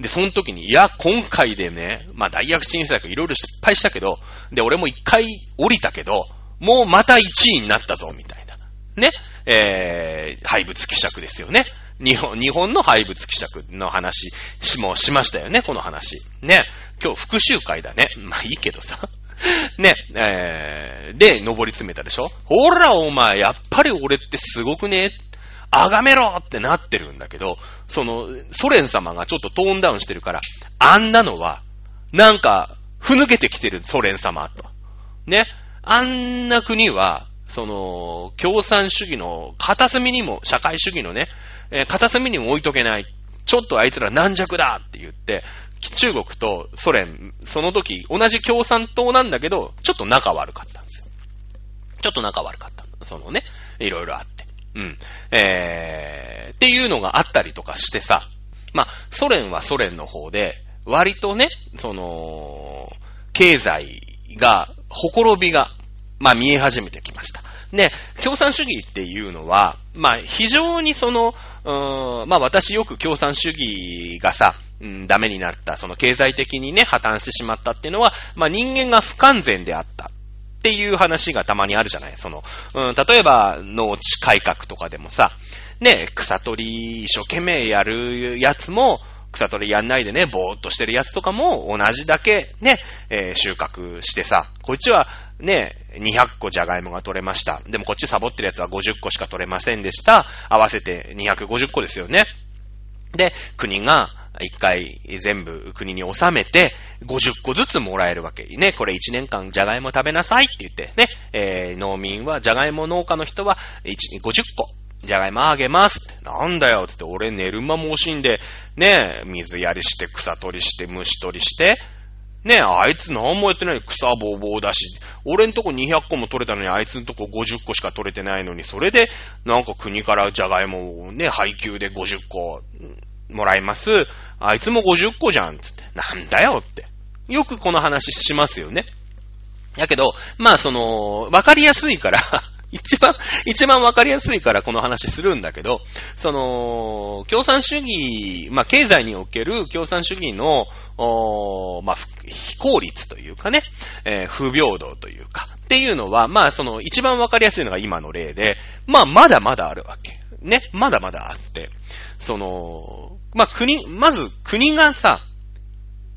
で、その時に、いや、今回でね、まあ大躍進政策いろいろ失敗したけど、で、俺も一回降りたけど、もうまた1位になったぞ、みたいな。ね。えー、廃物希釈ですよね。日本、日本の廃物希釈の話しもしましたよね、この話。ね。今日復習会だね。まあいいけどさ。ね、えー、で、登り詰めたでしょ？ほら、お前、やっぱり俺ってすごくね？あがめろってなってるんだけど、その、ソ連様がちょっとトーンダウンしてるから、あんなのは、なんか、ふぬけてきてる、ソ連様と。ね？あんな国は、その、共産主義の片隅にも、社会主義のね、えー、片隅にも置いとけない。ちょっとあいつら軟弱だって言って、中国とソ連、その時、同じ共産党なんだけど、ちょっと仲悪かったんですよ。ちょっと仲悪かった。そのね、いろいろあって。うん。えー、っていうのがあったりとかしてさ、まあ、ソ連はソ連の方で、割とね、その、経済が、ほころびが、まあ見え始めてきました。で、共産主義っていうのは、まあ非常にその、うんまあ私よく共産主義がさ、うん、ダメになった、その経済的にね、破綻してしまったっていうのは、まあ人間が不完全であった。っていう話がたまにあるじゃないその、うん、例えば農地改革とかでもさ、ね、草取り一生懸命やるやつも、草取りやんないでね、ぼーっとしてるやつとかも同じだけね、えー、収穫してさ、こっちはね、200個じゃがいもが取れました。でもこっちサボってるやつは50個しか取れませんでした。合わせて250個ですよね。で、国が一回全部国に収めて、50個ずつもらえるわけ。ね、これ1年間じゃがいも食べなさいって言って、ね、えー、農民は、じゃがいも農家の人は、50個じゃがいもあげますって。なんだよってって、俺寝る間も惜しんで、ねえ、水やりして、草取りして、虫取りして、ねえあいつ何もやってない草ぼうぼうだし、俺んとこ200個も取れたのに、あいつんとこ50個しか取れてないのに、それで、なんか国からじゃがいもをね、配給で50個もらいます。あいつも50個じゃん、つって。なんだよって。よくこの話しますよね。やけど、まあその、わかりやすいから一番、一番わかりやすいからこの話するんだけど、その、共産主義、まあ、経済における共産主義の、おまあ、非効率というかね、えー、不平等というか、っていうのは、まあ、その、一番わかりやすいのが今の例で、まあ、まだまだあるわけ。ね、まだまだあって、その、まあ、国、まず国がさ、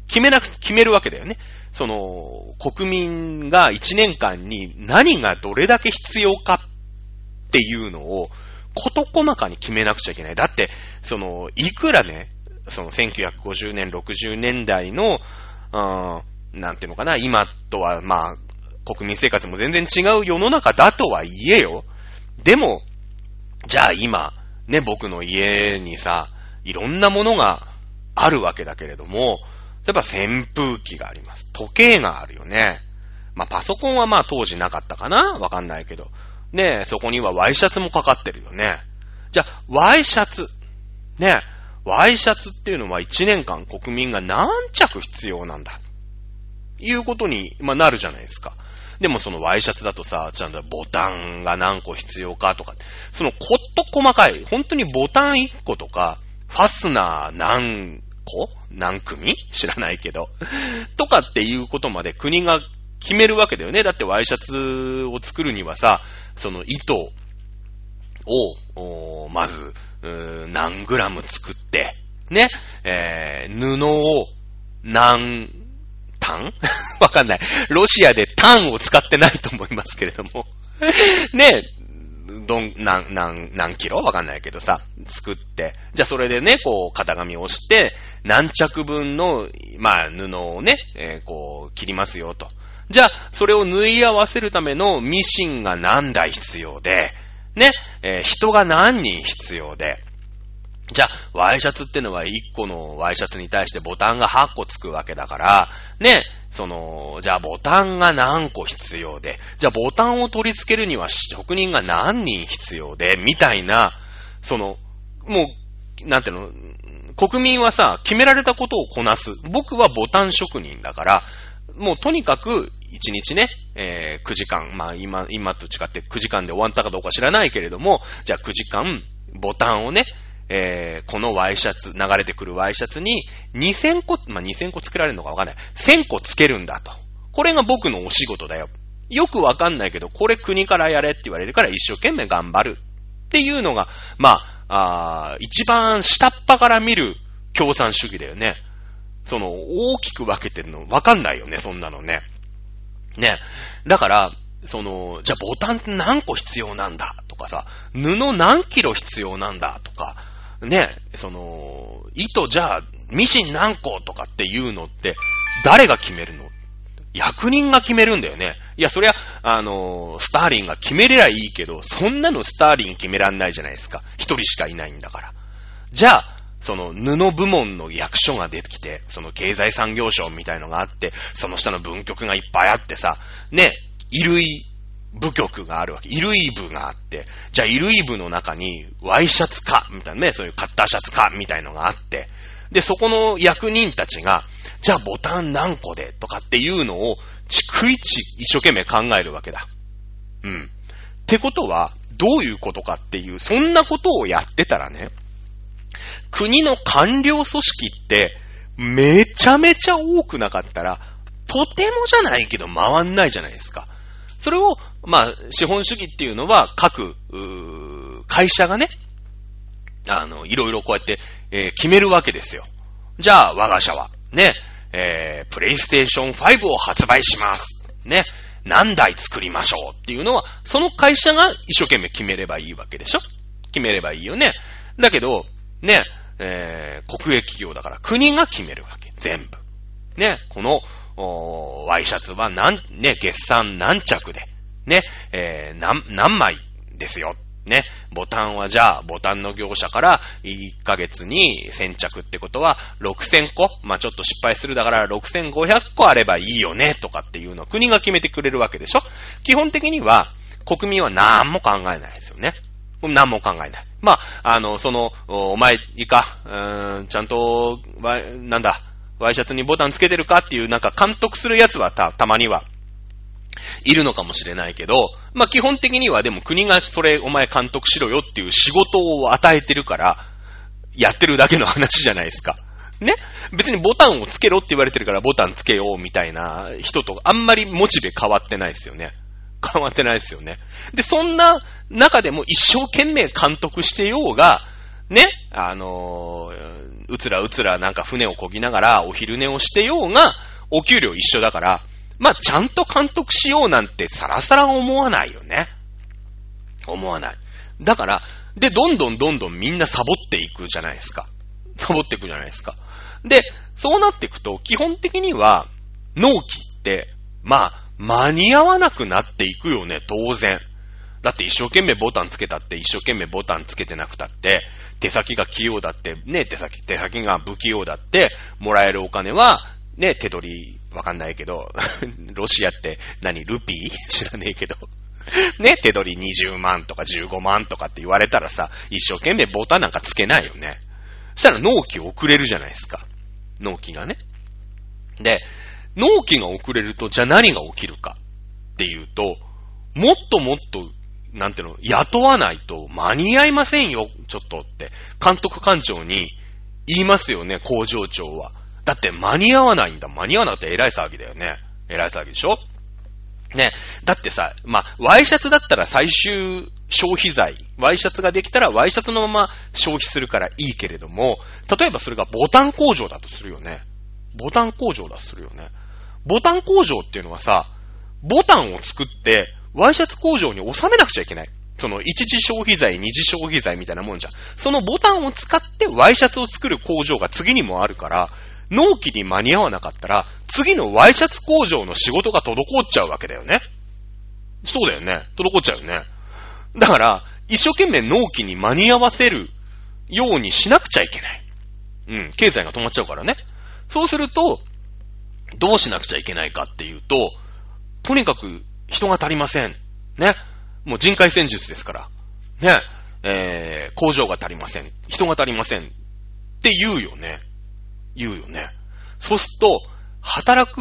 決めなく、決めるわけだよね。その、国民が1年間に何がどれだけ必要かっていうのを、こと細かに決めなくちゃいけない。だって、その、いくらね、その1950年、60年代の、うん、なんていうのかな、今とは、まあ、国民生活も全然違う世の中だとはいえよ。でも、じゃあ今、ね、僕の家にさ、いろんなものがあるわけだけれども、例えば扇風機があります。時計があるよね。まあ、パソコンはま当時なかったかなわかんないけど。ねそこにはワイシャツもかかってるよね。じゃあ、ワイシャツ。ねワイシャツっていうのは1年間国民が何着必要なんだ。いうことに、ま、なるじゃないですか。でもそのワイシャツだとさ、ちゃんとボタンが何個必要かとか、そのこっと細かい、本当にボタン1個とか、ファスナー何個何組？知らないけど。とかっていうことまで国が決めるわけだよね。だってワイシャツを作るにはさ、その糸を、まず、何グラム作って、ね、えー、布を何単 わかんない。ロシアで単を使ってないと思いますけれども ね、どん、なん、なん、何キロ？わかんないけどさ、作って、じゃあそれでね、こう、型紙をして、何着分の、まあ、布をね、えー、こう、切りますよと。じゃあ、それを縫い合わせるためのミシンが何台必要で、ね、えー、人が何人必要で、じゃあ、ワイシャツってのは1個のワイシャツに対してボタンが8個つくわけだから、ね、その、じゃあボタンが何個必要で、じゃあボタンを取り付けるには職人が何人必要で、みたいな、その、もう、なんていうの、国民はさ、決められたことをこなす。僕はボタン職人だから、もうとにかく1日ね、えー、9時間、まあ今、今と違って9時間で終わったかどうか知らないけれども、じゃあ9時間、ボタンをね、えー、このワイシャツ、流れてくるワイシャツに2000個、まあ、2000個作られるのかわかんない。1000個つけるんだと。これが僕のお仕事だよ。よくわかんないけど、これ国からやれって言われるから一生懸命頑張る。っていうのが、まあ、あ一番下っ端から見る共産主義だよね。その、大きく分けてるのわかんないよね、そんなのね。ね。だから、その、じゃあボタンって何個必要なんだとかさ、布何キロ必要なんだとか、ね、その、糸じゃあ、ミシン何個とかっていうのって、誰が決めるの？役人が決めるんだよね。いや、そりゃ、あのスターリンが決めれりゃいいけど、そんなのスターリン決めらんないじゃないですか。一人しかいないんだから。じゃあ、その布部門の役所が出てきて、その経済産業省みたいのがあって、その下の文局がいっぱいあってさ、ね、衣類部局があるわけ。衣類部があって、じゃあ衣類部の中にワイシャツか、みたいなね、そういうカッターシャツか、みたいのがあって、で、そこの役人たちが、じゃあボタン何個で、とかっていうのを、逐一一生懸命考えるわけだ。うん。ってことは、どういうことかっていう、そんなことをやってたらね、国の官僚組織って、めちゃめちゃ多くなかったら、とてもじゃないけど回んないじゃないですか。それを、まあ、資本主義っていうのは各、会社がね、あの、いろいろこうやって、えー、決めるわけですよ。じゃあ、我が社は、ね、えー、プレイステーション5を発売します。ね、何台作りましょうっていうのは、その会社が一生懸命決めればいいわけでしょ決めればいいよね。だけど、ね、えー、国営企業だから国が決めるわけ。全部。ね、この、おーワイシャツは何、ね、月産何着で、ね、えー、何、何枚ですよ。ね、ボタンはじゃあ、ボタンの業者から1ヶ月に1000着ってことは6000個？まあ、ちょっと失敗するだから6500個あればいいよねとかっていうのを国が決めてくれるわけでしょ？基本的には国民は何も考えないですよね。何も考えない。まあ、あの、その、お前、いいか、うーん、ちゃんと、なんだ、ワイシャツにボタンつけてるかっていうなんか監督するやつはた、たまには、いるのかもしれないけど、まあ、基本的にはでも国がそれお前監督しろよっていう仕事を与えてるから、やってるだけの話じゃないですか。ね？別にボタンをつけろって言われてるからボタンつけようみたいな人とあんまりモチベ変わってないですよね。変わってないですよね。で、そんな中でも一生懸命監督してようが、ね、あのー、うつらうつらなんか船を漕ぎながらお昼寝をしてようが、お給料一緒だから、まあ、ちゃんと監督しようなんてさらさら思わないよね。思わない。だから、で、どんどんどんどんみんなサボっていくじゃないですか。サボっていくじゃないですか。で、そうなっていくと、基本的には、納期って、まあ、間に合わなくなっていくよね、当然。だって一生懸命ボタンつけたって、一生懸命ボタンつけてなくたって、手先が器用だって、ね、手先、手先が不器用だって、もらえるお金は、ね、手取り、わかんないけど、ロシアって何、ルピー？知らねえけど。ね、手取り20万とか15万とかって言われたらさ、一生懸命ボタンなんかつけないよね。そしたら納期遅れるじゃないですか。納期がね。で、納期が遅れると、じゃあ何が起きるかっていうと、もっともっと、なんていうの、雇わないと間に合いませんよ、ちょっとって、監督官庁に言いますよね、工場長は。だって間に合わないんだ。間に合わなくて偉い騒ぎだよね。偉い騒ぎでしょ？ね。だってさ、まあ、ワイシャツだったら最終消費財。ワイシャツができたらワイシャツのまま消費するからいいけれども、例えばそれがボタン工場だとするよね。ボタン工場だとするよね。ボタン工場っていうのはさ、ボタンを作って、ワイシャツ工場に収めなくちゃいけない。その、一次消費財、二次消費財みたいなもんじゃ。そのボタンを使ってワイシャツを作る工場が次にもあるから、納期に間に合わなかったら、次のワイシャツ工場の仕事が滞っちゃうわけだよね。そうだよね。滞っちゃうよね。だから、一生懸命納期に間に合わせるようにしなくちゃいけない。うん、経済が止まっちゃうからね。そうすると、どうしなくちゃいけないかっていうと、とにかく人が足りません。ね。もう人海戦術ですから。ね。えー、工場が足りません。人が足りません。って言うよね。言うよね。そうすると、働く、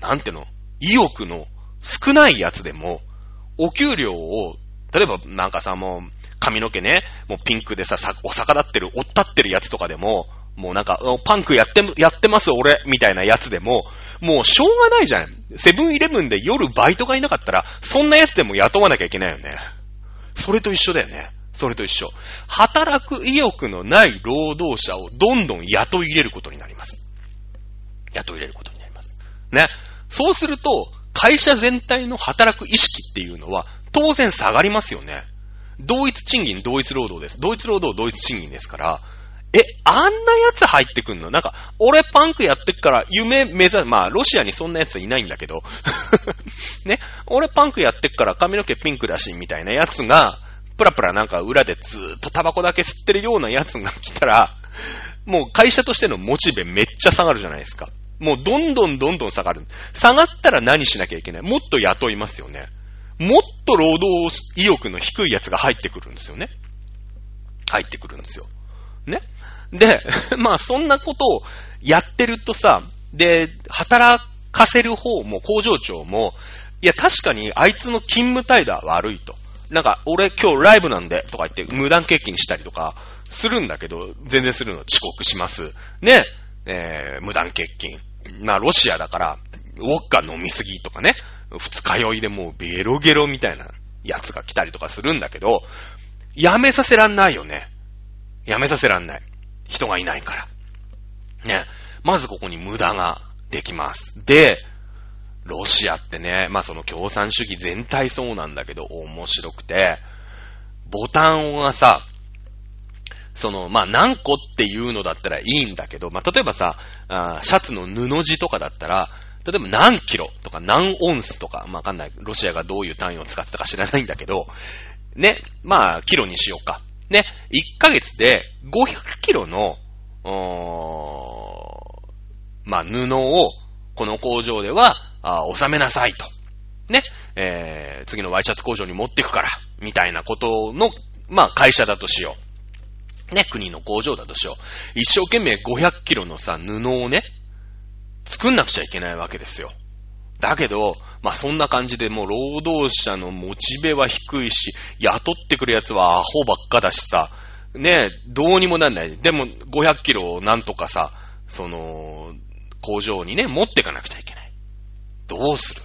なんての、意欲の少ないやつでも、お給料を、例えばなんかさ、もう、髪の毛ね、もうピンクでさ、さお逆立ってる、おったってるやつとかでも、もうなんか、パンクやって、やってます俺、みたいなやつでも、もうしょうがないじゃん。セブンイレブンで夜バイトがいなかったら、そんなやつでも雇わなきゃいけないよね。それと一緒だよね。それと一緒。働く意欲のない労働者をどんどん雇い入れることになります。雇い入れることになります。ね。そうすると、会社全体の働く意識っていうのは、当然下がりますよね。同一賃金、同一労働です。同一労働、同一賃金ですから、え、あんなやつ入ってくんの？なんか、俺パンクやってっから夢目指す、まあ、ロシアにそんなやついないんだけど、ね、俺パンクやってっから髪の毛ピンクだし、みたいなやつが、プラプラなんか裏でずーっとタバコだけ吸ってるようなやつが来たら、もう会社としてのモチベめっちゃ下がるじゃないですか。もうどんどんどんどん下がる。下がったら何しなきゃいけないもっと雇いますよね。もっと労働意欲の低いやつが入ってくるんですよね。入ってくるんですよ。ね。で、まあそんなことをやってるとさ、で、働かせる方も工場長も、いや確かにあいつの勤務態度は悪いと。なんか、俺今日ライブなんで、とか言って無断欠勤したりとか、するんだけど、全然するの遅刻します。ね。えー、無断欠勤。まあ、ロシアだから、ウォッカ飲みすぎとかね。二日酔いでもうベロゲロみたいなやつが来たりとかするんだけど、やめさせらんないよね。やめさせらんない。人がいないから。ね。まずここに無駄ができます。で、ロシアってね、まあその共産主義全体そうなんだけど、面白くて、ボタンがさ、その、まあ何個っていうのだったらいいんだけど、まあ例えばさ、あシャツの布地とかだったら、例えば何キロとか何オンスとか、まあわかんない。ロシアがどういう単位を使ってたか知らないんだけど、ね、まあキロにしようか。ね、1ヶ月で500キロの、まあ布をこの工場ではあ収めなさいと。ね。えー、次のワイシャツ工場に持ってくから、みたいなことの、まあ会社だとしよう。ね、国の工場だとしよう。一生懸命500キロのさ、布をね、作んなくちゃいけないわけですよ。だけど、まあそんな感じでもう労働者のモチベは低いし、雇ってくるやつはアホばっかだしさ、ね、どうにもなんない。でも500キロをなんとかさ、その、工場にね、持ってかなくちゃいけない。どうする？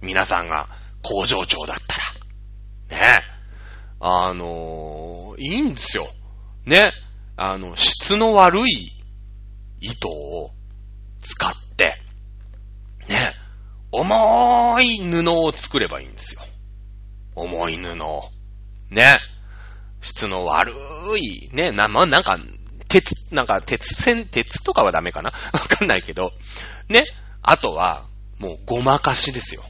皆さんが工場長だったら。ね。あのー、いいんですよ。ね。あの、質の悪い糸を使って、ね。重い布を作ればいいんですよ。重い布を。ね。質の悪い、ね。な、まなんか、鉄、なんか、鉄線、鉄とかはダメかな？わかんないけど。ね。あとは、もうごまかしですよ。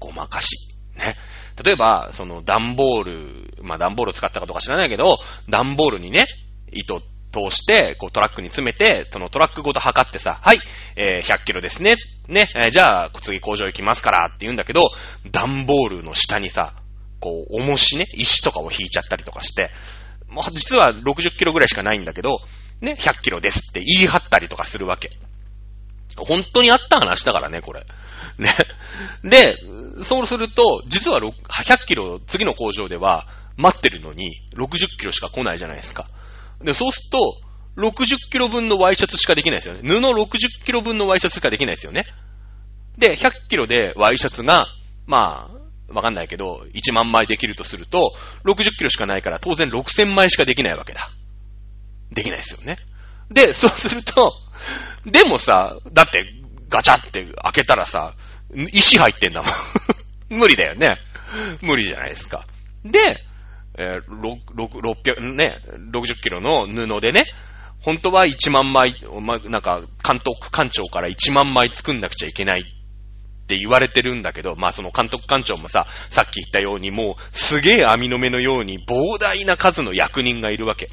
ごまかし。ね。例えば、その段ボール、まあ段ボールを使ったかどうか知らないけど、段ボールにね、糸通して、こうトラックに詰めて、そのトラックごと測ってさ、はい、えー、100キロですね。ね、えー、じゃあ、次工場行きますからって言うんだけど、段ボールの下にさ、こう、重しね、石とかを引いちゃったりとかして、もう実は60キロぐらいしかないんだけど、ね、100キロですって言い張ったりとかするわけ。本当にあった話だからね、これ。ね。で、そうすると、実は100キロ次の工場では待ってるのに60キロしか来ないじゃないですか。で、そうすると、60キロ分のワイシャツしかできないですよね。布60キロ分のワイシャツしかできないですよね。で、100キロでワイシャツが、まあ、わかんないけど、1万枚できるとすると、60キロしかないから当然6000枚しかできないわけだ。できないですよね。で、そうすると、でもさ、だってガチャって開けたらさ、石入ってんだもん。無理だよね。無理じゃないですか。で、えー、600、ね、60キロの布でね、本当は1万枚、ま、なんか、監督官庁から1万枚作んなくちゃいけないって言われてるんだけど、まあその監督官庁もさ、さっき言ったようにもうすげえ網の目のように膨大な数の役人がいるわけ。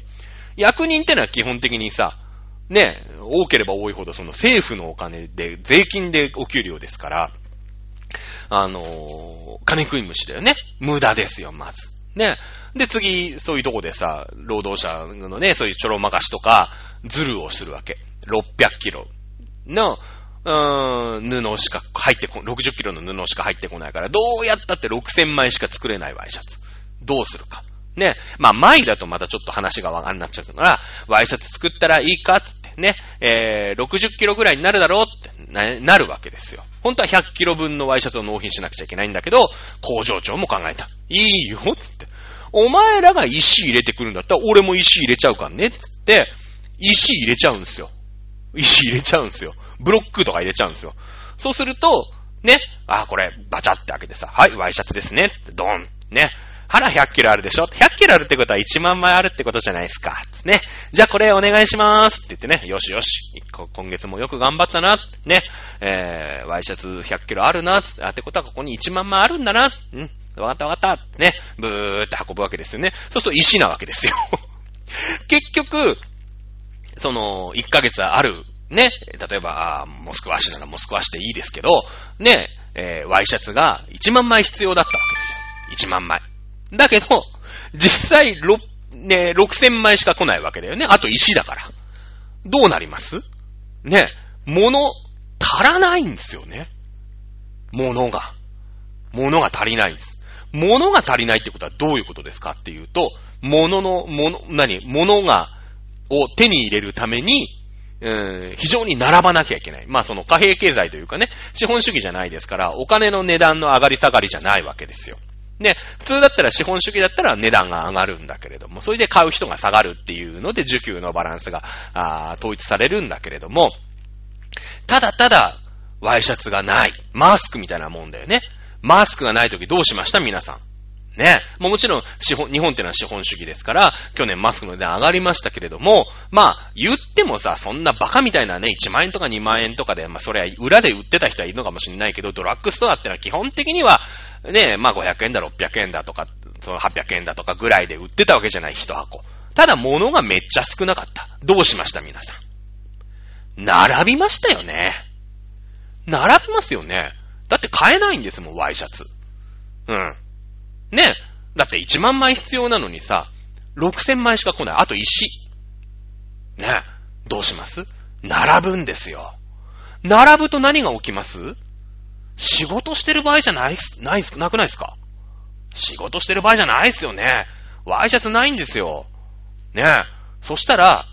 役人ってのは基本的にさ、ね、多ければ多いほどその政府のお金で、税金でお給料ですから、あのー、金食い虫だよね。無駄ですよ、まず。ね。で、次、そういうとこでさ、労働者のね、そういうちょろまかしとか、ズルをするわけ。600キロの、うーん、布しか入ってこ、60キロの布しか入ってこないから、どうやったって6000枚しか作れないワイシャツ。どうするか。ね。まあ、枚だとまたちょっと話がわかんなっちゃうから、ワイシャツ作ったらいいかってね、えー、60キロぐらいになるだろうってな、なるわけですよ。本当は100キロ分のワイシャツを納品しなくちゃいけないんだけど、工場長も考えた。いいよ、つって。お前らが石入れてくるんだったら、俺も石入れちゃうからね、つって、石入れちゃうんすよ。石入れちゃうんすよ。ブロックとか入れちゃうんすよ。そうすると、ね、あ、これ、バチャって開けてさ、はい、ワイシャツですね、つって、ドン、ね。腹100キロあるでしょ ?100 キロあるってことは1万枚あるってことじゃないですか。つね。じゃあこれお願いしまーすって言ってね、よしよし。今月もよく頑張ったな。ね。えー、ワイシャツ100キロあるな。あってことはここに1万枚あるんだな。うん。わかったわかった。ね。ブーって運ぶわけですよね。そうすると石なわけですよ。結局、その、1ヶ月ある、ね。例えば、モスクワ市ならモスクワ市でいいですけど、ね。えー、ワイシャツが1万枚必要だったわけですよ。1万枚。だけど、実際、6、ね、6000枚しか来ないわけだよね。あと石だから。どうなります？ね、物、足らないんですよね。物が。物が足りないんです。物が足りないってことはどういうことですかっていうと、物の、物、何？物が、を手に入れるために、うん、非常に並ばなきゃいけない。まあその貨幣経済というかね、資本主義じゃないですから、お金の値段の上がり下がりじゃないわけですよ。で、普通だったら資本主義だったら値段が上がるんだけれども、それで買う人が下がるっていうので需給のバランスが、あ統一されるんだけれども、ただただ、ワイシャツがない。マスクみたいなもんだよね。マスクがないときどうしました？皆さん。ね。もちろん、資本、日本ってのは資本主義ですから、去年マスクの値段上がりましたけれども、まあ、言ってもさ、そんなバカみたいなね、1万円とか2万円とかで、まあ、それは裏で売ってた人はいるのかもしれないけど、ドラッグストアってのは基本的には、ね、まあ500円だ、600円だとか、その800円だとかぐらいで売ってたわけじゃない、一箱。ただ物がめっちゃ少なかった。どうしました？皆さん。並びましたよね。並びますよね。だって買えないんですもん、ワイシャツ。うん。ね。だって1万枚必要なのにさ、6000枚しか来ない。あと石。ね。どうします？並ぶんですよ。並ぶと何が起きます？仕事してる場合じゃない、ない、なくないですか？仕事してる場合じゃないっすよね。ワイシャツないんですよ。ねそしたら、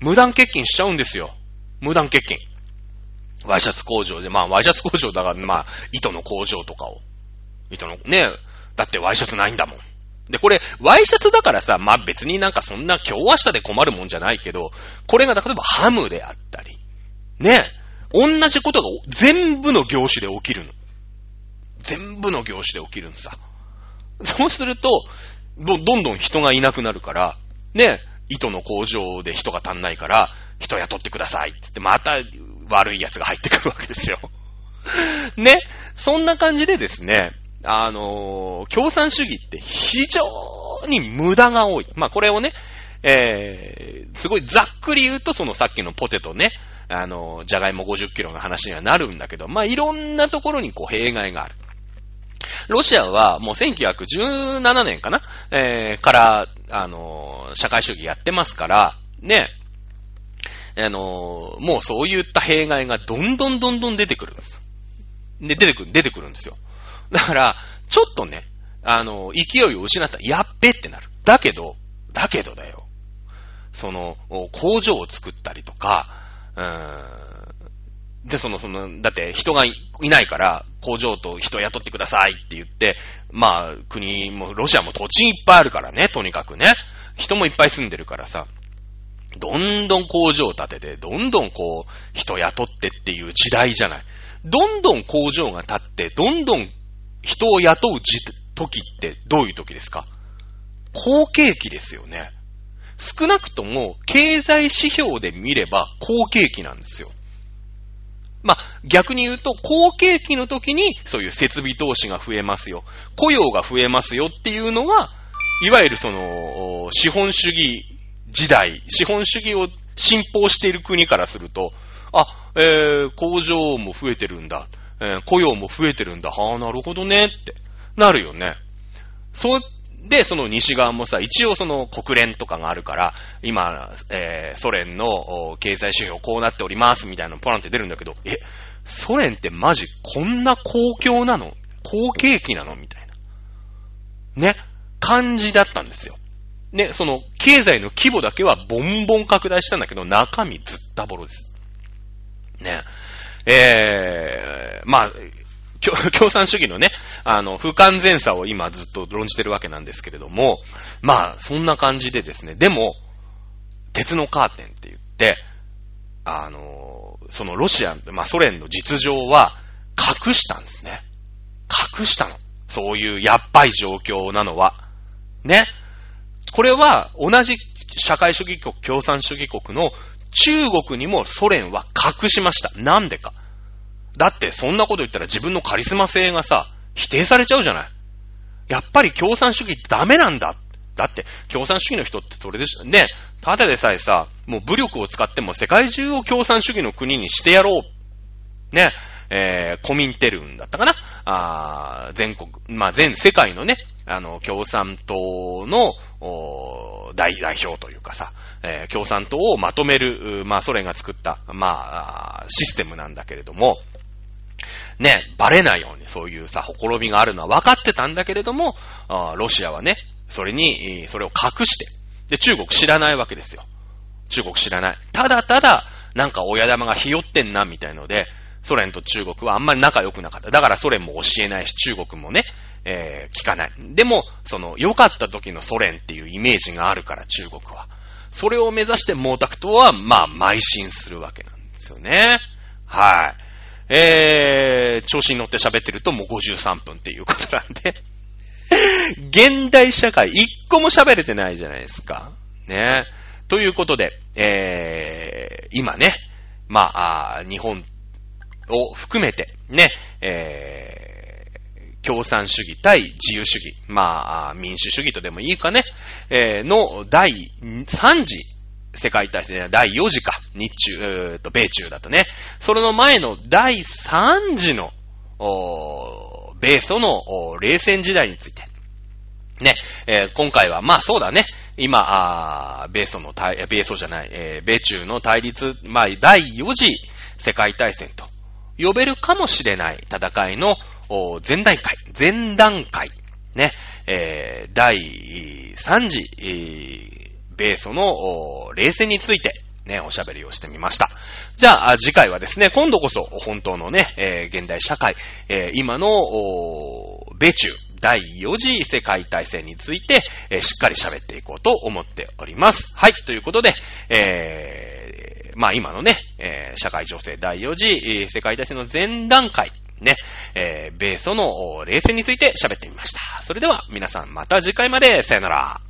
無断欠勤しちゃうんですよ。無断欠勤。ワイシャツ工場で、まあ、ワイシャツ工場だから、まあ、糸の工場とかを。糸の、ねだってワイシャツないんだもん。で、これ、ワイシャツだからさ、まあ別になんかそんな今日明日で困るもんじゃないけど、これが例えばハムであったり、ね、同じことが全部の業種で起きるの。全部の業種で起きるんさ。そうすると、どんどん人がいなくなるから、ね、糸の工場で人が足んないから、人雇ってくださいって言って、また悪い奴が入ってくるわけですよ。ね、そんな感じでですね、あのー共産主義って非常に無駄が多い。まあ、これをね、えー、すごいざっくり言うと、そのさっきのポテトね、あのー、じゃがいも50キロの話にはなるんだけど、まあ、いろんなところにこう、弊害がある。ロシアはもう1917年かな？えー、から、あのー社会主義やってますから、ね、あのもうそういった弊害がどんどんどんどん出てくるんです。で、出てくる、出てくるんですよ。だから、ちょっとね、あの勢いを失ったら、やっべってなる。だけど、だけどだよ。その、工場を作ったりとか、うーん、で、その、その、だって人がいいないから、工場と人雇ってくださいって言って、まあ、国も、ロシアも土地いっぱいあるからね、とにかくね。人もいっぱい住んでるからさ、どんどん工場を建てて、どんどんこう、人雇ってっていう時代じゃない。どんどん工場が建って、どんどん人を雇う時ってどういう時ですか？好景気ですよね。少なくとも経済指標で見れば好景気なんですよ。まあ、逆に言うと、好景気の時にそういう設備投資が増えますよ。雇用が増えますよっていうのが、いわゆるその、資本主義時代、資本主義を信奉している国からすると、あ、えー、工場も増えてるんだ。えー雇用も増えてるんだ。はあ、なるほどねって、なるよね。そう、で、その西側もさ、一応その国連とかがあるから、今、えーソ連の経済指標こうなっておりますみたいなのポランって出るんだけど、え、ソ連ってマジこんな公共なの？好景気なの？みたいな。ね？感じだったんですよ。ね、その経済の規模だけはボンボン拡大したんだけど、中身ずったぼろです。ね。えー、まあ、共 共産主義のね、あの、不完全さを今ずっと論じてるわけなんですけれども、まあ、そんな感じでですね、でも、鉄のカーテンって言って、あの、そのロシア、まあソ連の実情は隠したんですね。隠したの。そういうやっばい状況なのは。ね。これは同じ社会主義国、共産主義国の中国にもソ連は隠しました。なんでか。だってそんなこと言ったら自分のカリスマ性がさ、否定されちゃうじゃない。やっぱり共産主義ダメなんだ。だって共産主義の人ってそれでしょ。ね、ただでさえさ、もう武力を使っても世界中を共産主義の国にしてやろう。ね、えー、コミンテルンだったかなあ全国、まあ、全世界のね、あの、共産党の、おー代表というかさ、えー共産党をまとめる、まあ、ソ連が作った、まあ、システムなんだけれども、ね、バレないようにそういうさ、ほころびがあるのは分かってたんだけれども、ロシアはね、それに、それを隠して、で、中国知らないわけですよ。中国知らない。ただただ、なんか親玉がひよってんな、みたいので、ソ連と中国はあんまり仲良くなかった。だからソ連も教えないし、中国もね、えー聞かない。でも、その、良かった時のソ連っていうイメージがあるから、中国は。それを目指して毛沢東は、まあ、邁進するわけなんですよね。はい。えー、調子に乗って喋ってるともう53分っていうことなんで。現代社会一個も喋れてないじゃないですか。ね。ということで、えー、今ね、まあ、日本を含めて、ね、えー、共産主義対自由主義、まあ、民主主義とでもいいかね、えーの第3次世界大戦、第4次か、日中、えーと、米中だとね、それの前の第3次の、おー米ソのお冷戦時代について、ね、えー今回は、まあそうだね。今、あ米ソの対、米ソじゃない、えー米中の対立、まあ第4次世界大戦と呼べるかもしれない戦いの前段階、前段階、ね、えー第3次、えー米ソの冷戦について、ね、おしゃべりをしてみました。じゃあ、次回はですね、今度こそ本当のね、えー現代社会、えー今の、米中、第4次世界大戦について、えーしっかり喋っていこうと思っております。はい、ということで、えーまあ今のね、えー社会情勢第4次、世界大戦の前段階、ね、えー米ソの冷戦について喋ってみました。それでは皆さんまた次回まで、さよなら。